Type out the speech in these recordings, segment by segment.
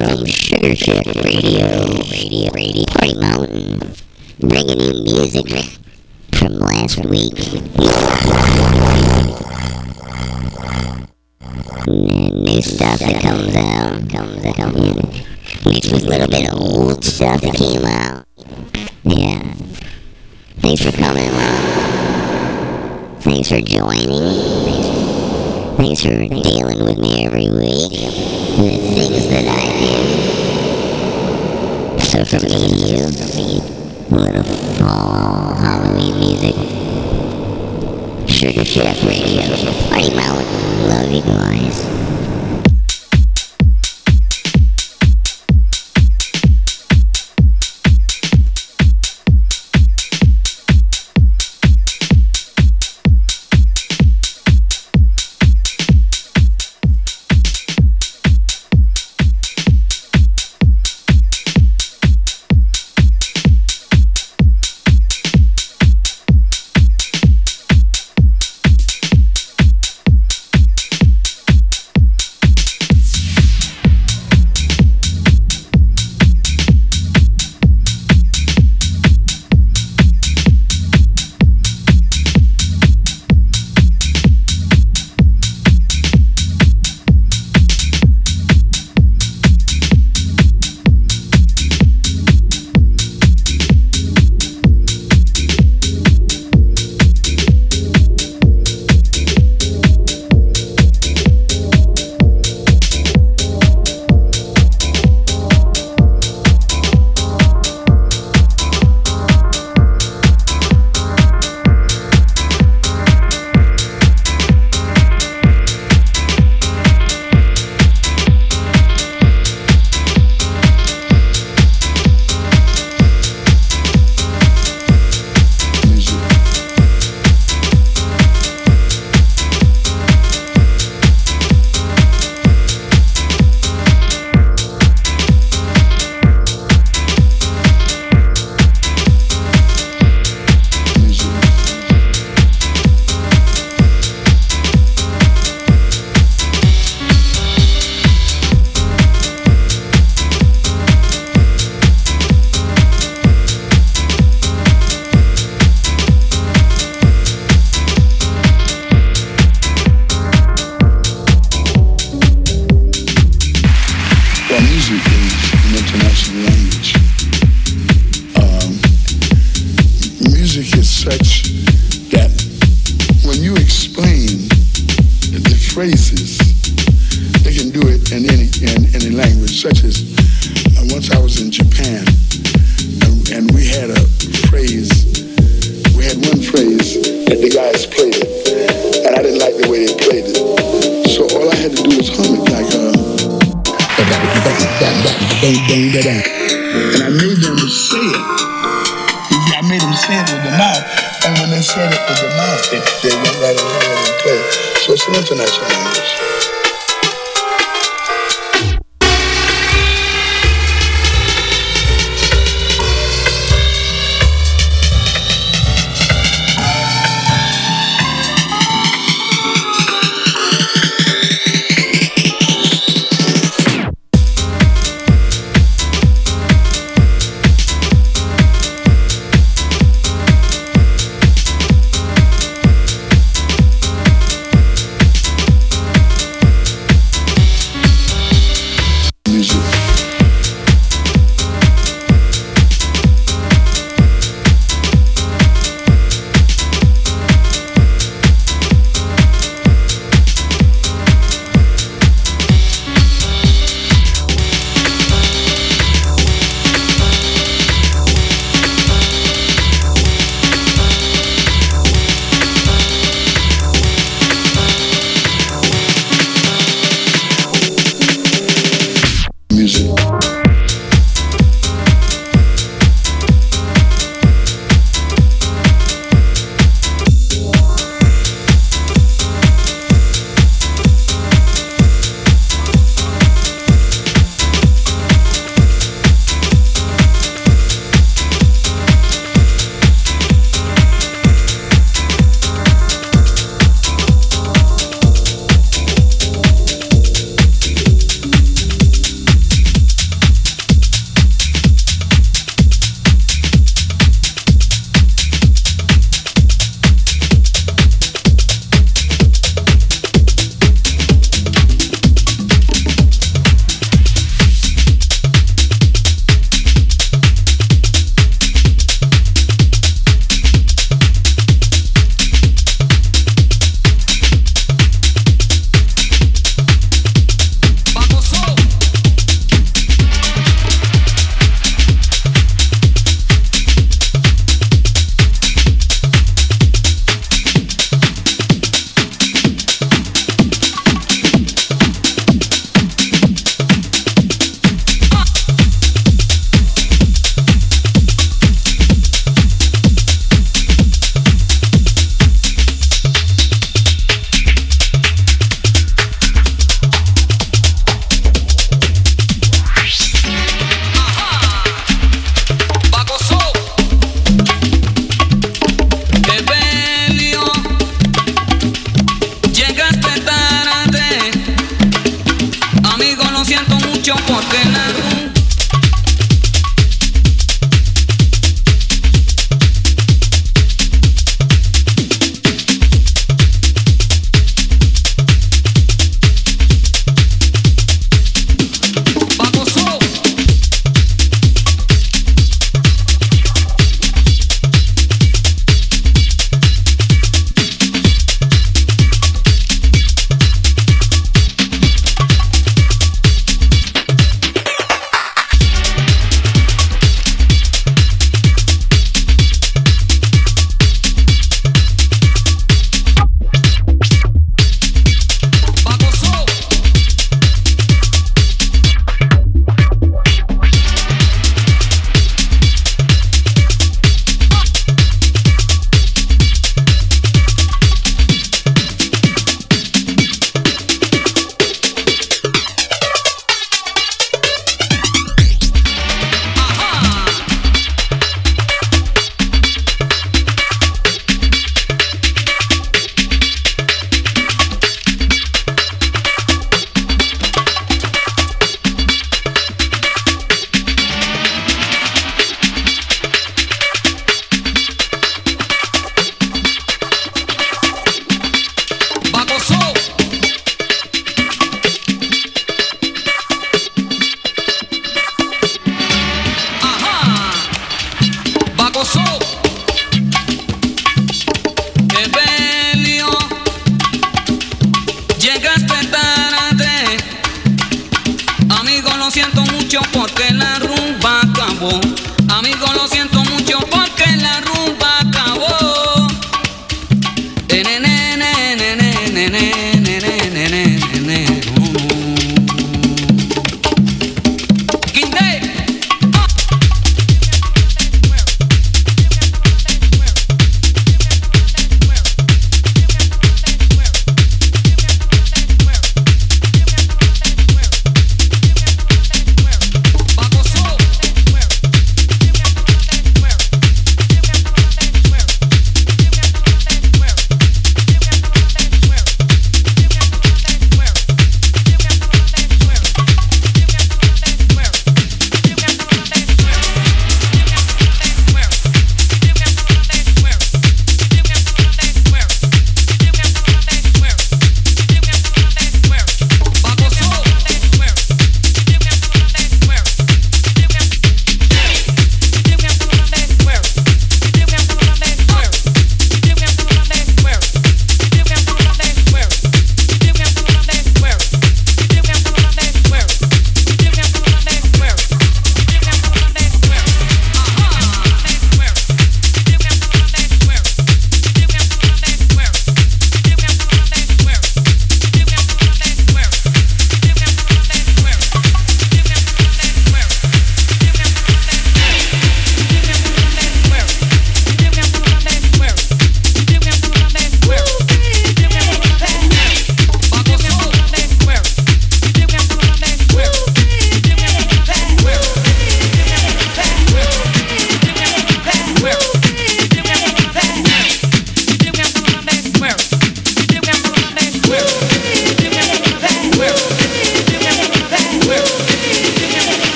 from Sugar Shack Radio, Radio, Radio, Party Mountain, bringing you music from last week. New stuff that comes out, comes out, comes out. Mixed with a little bit of old stuff that came out. Yeah. Thanks for coming along. Thanks for joining. Thanks for dealing with me every week. That I do. So from me to you, a little fall Halloween music. Sugar Shack Radio. Party Mountain. Love you guys.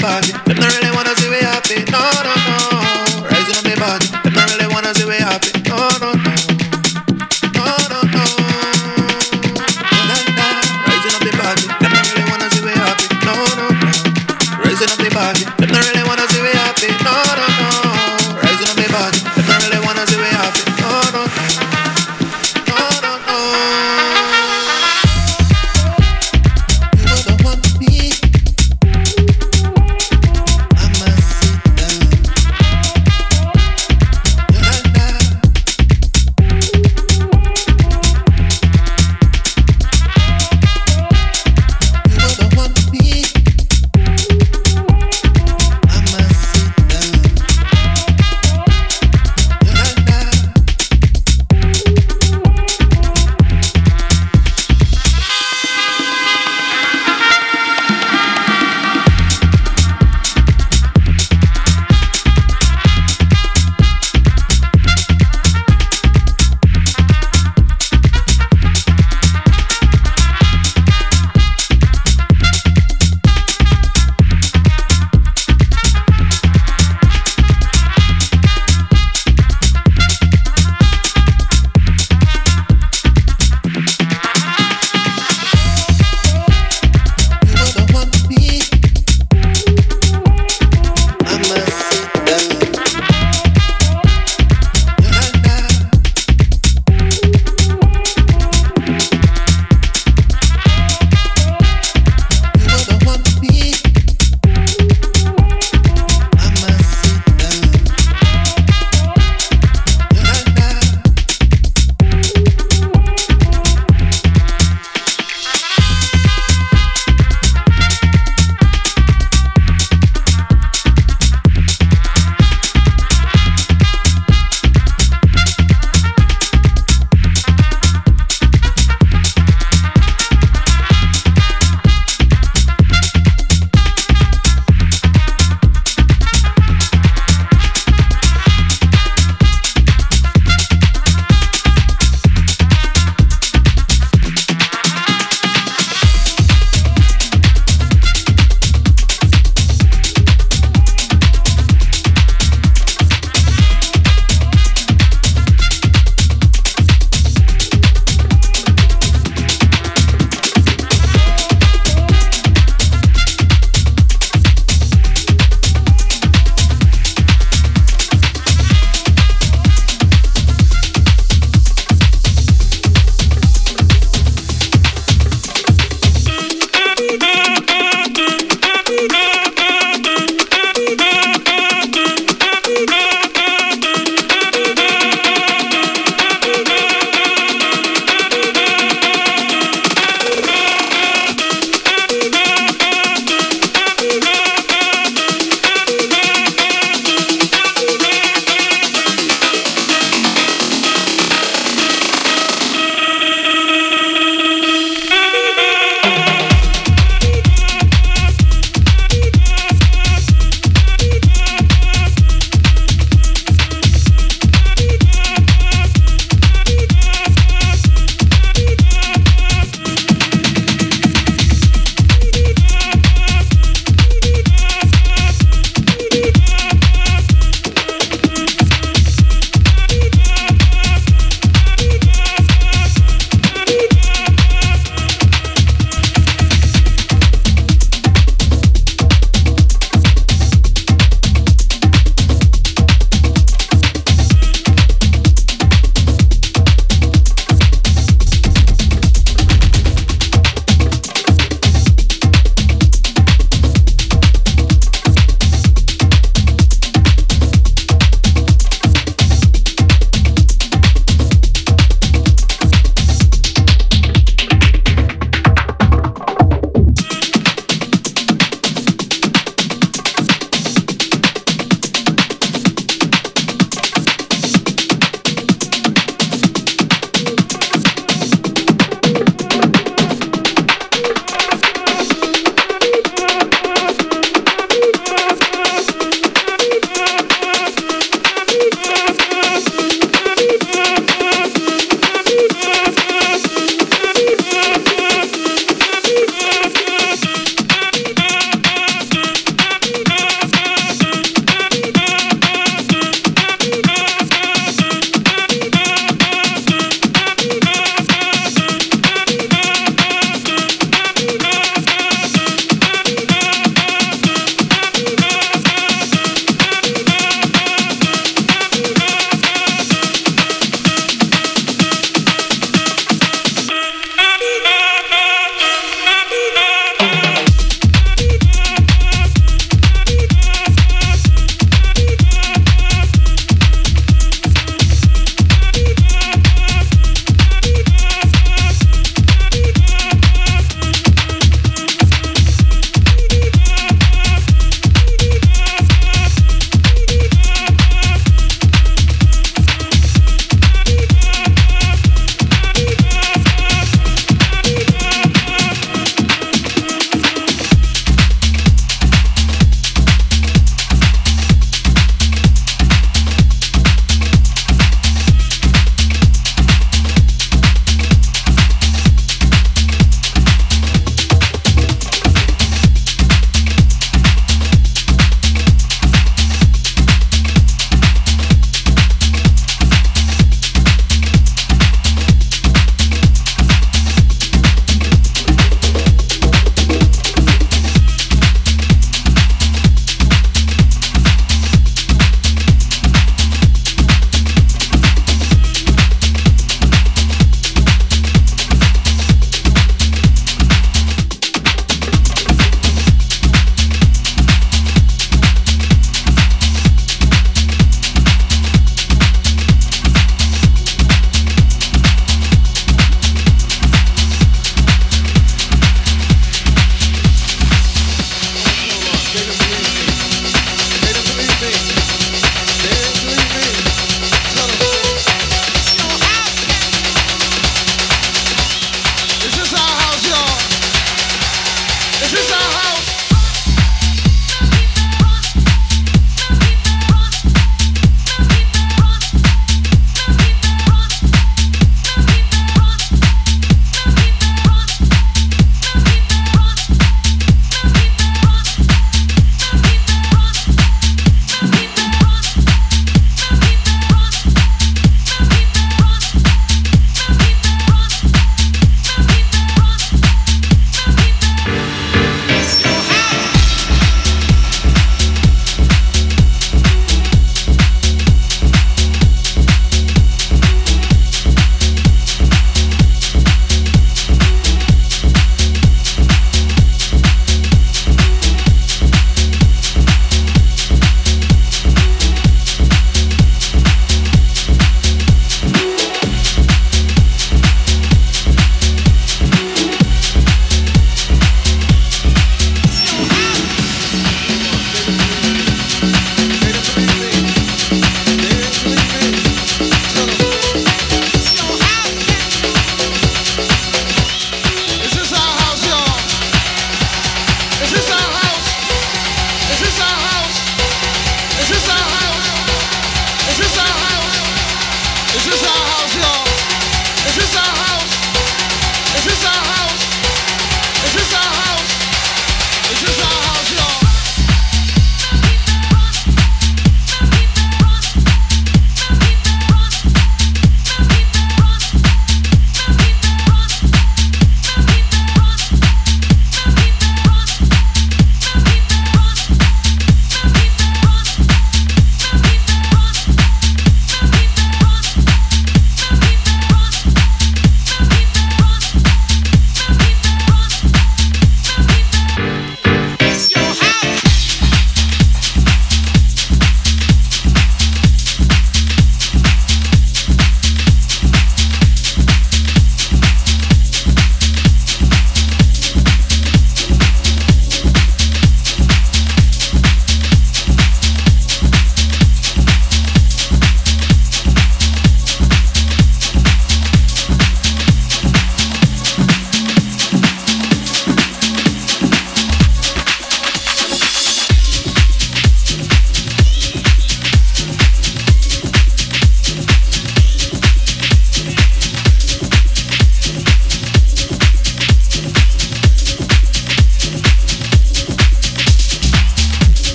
body. Them not really wanna see we happy. No, no, no. Rising up the body. Them not really wanna see we happy.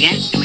Yes.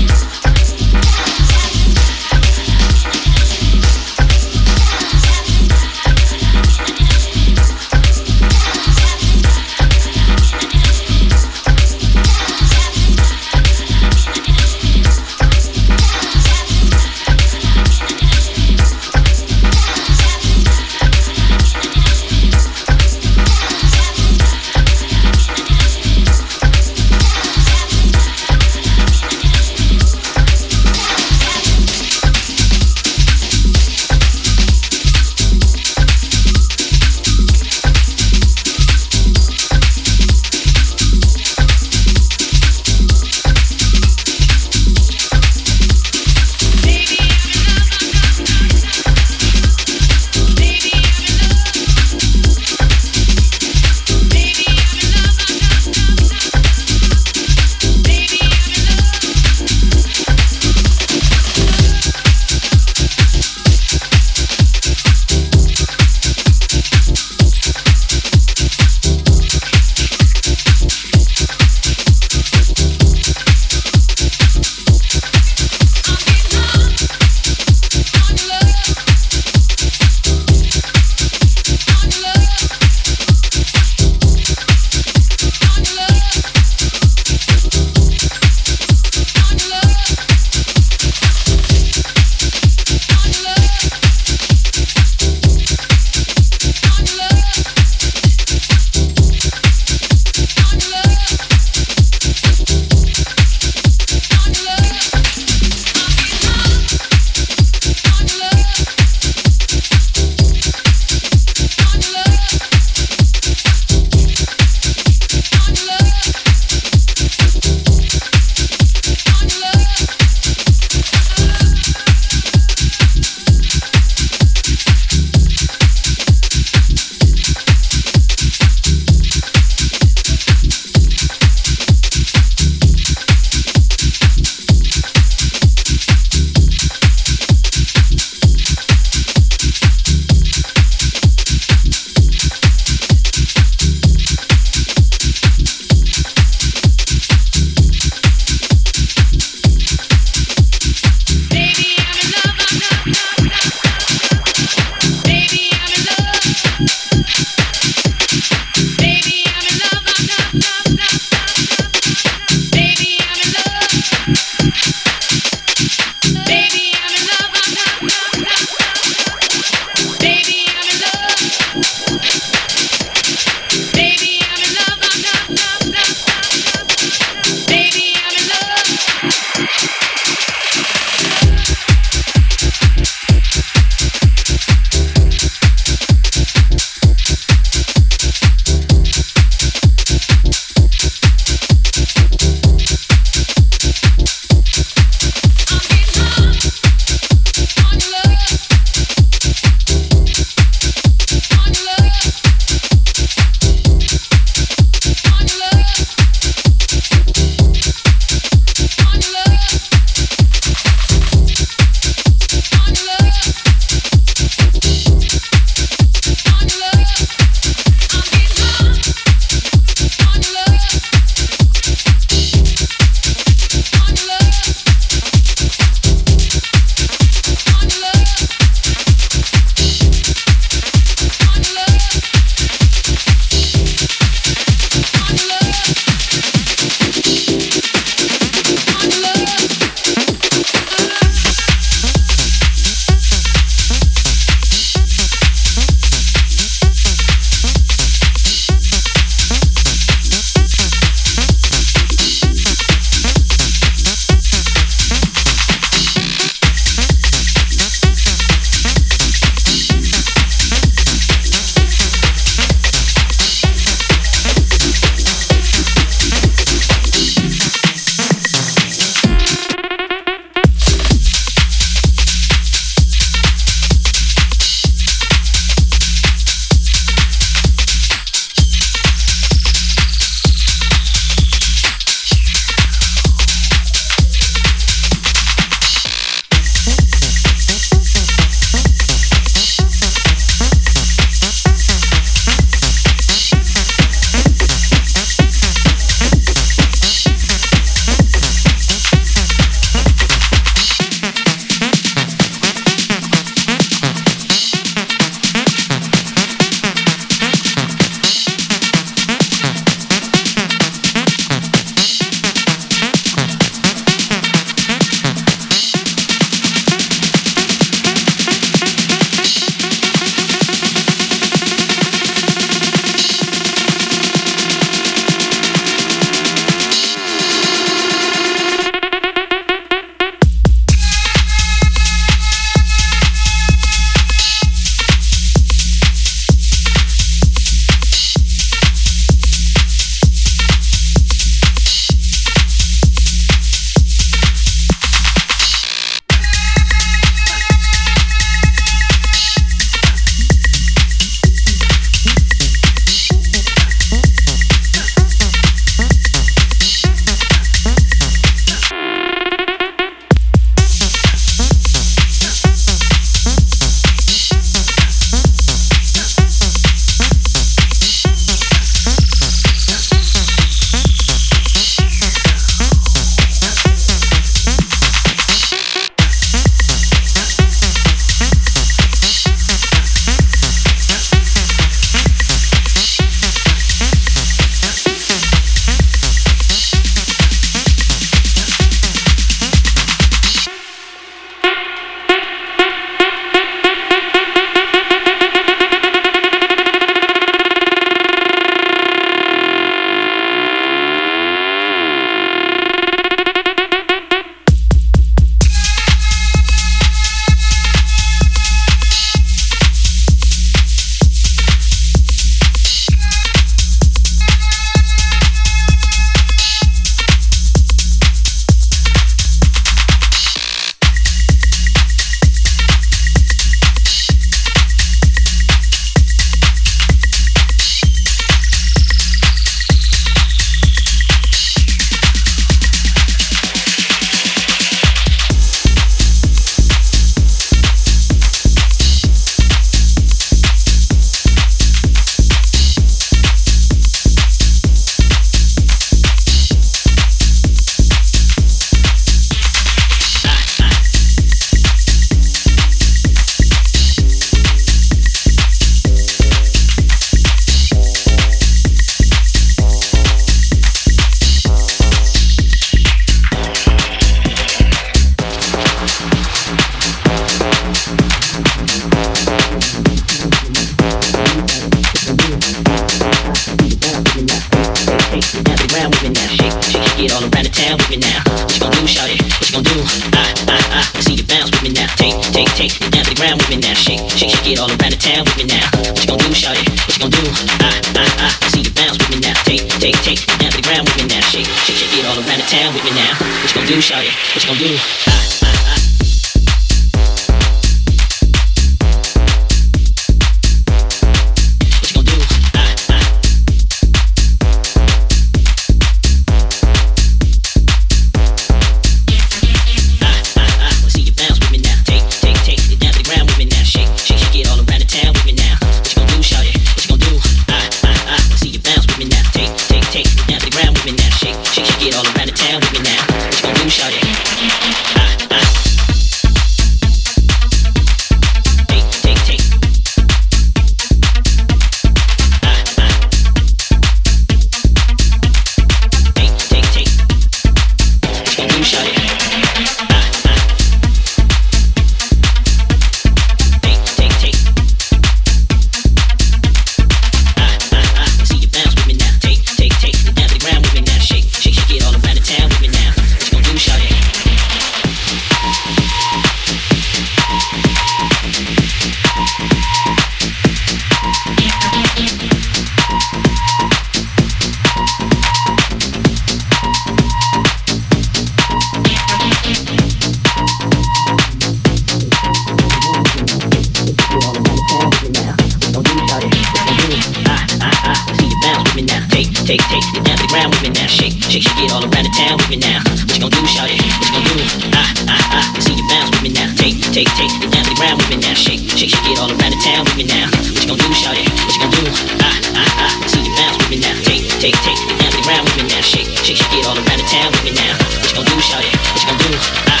take, take it down to the ground with me now. Shake, shake, shake it all around the town with me now. What you gonna do, shout it? What you gonna do? Ah, ah, ah, see you bounce with me now. Take, take, take it down to the ground with me now. Shake, shake, shake it all around the town with me now. What you gonna do, shout it? What you gonna do? Ah, ah, ah, see you bounce with me now. Take, take, take it down to the ground with me now. Shake, shake, shake it all around the town with me now. What you gonna do, shout it? What you gonna do? Ah,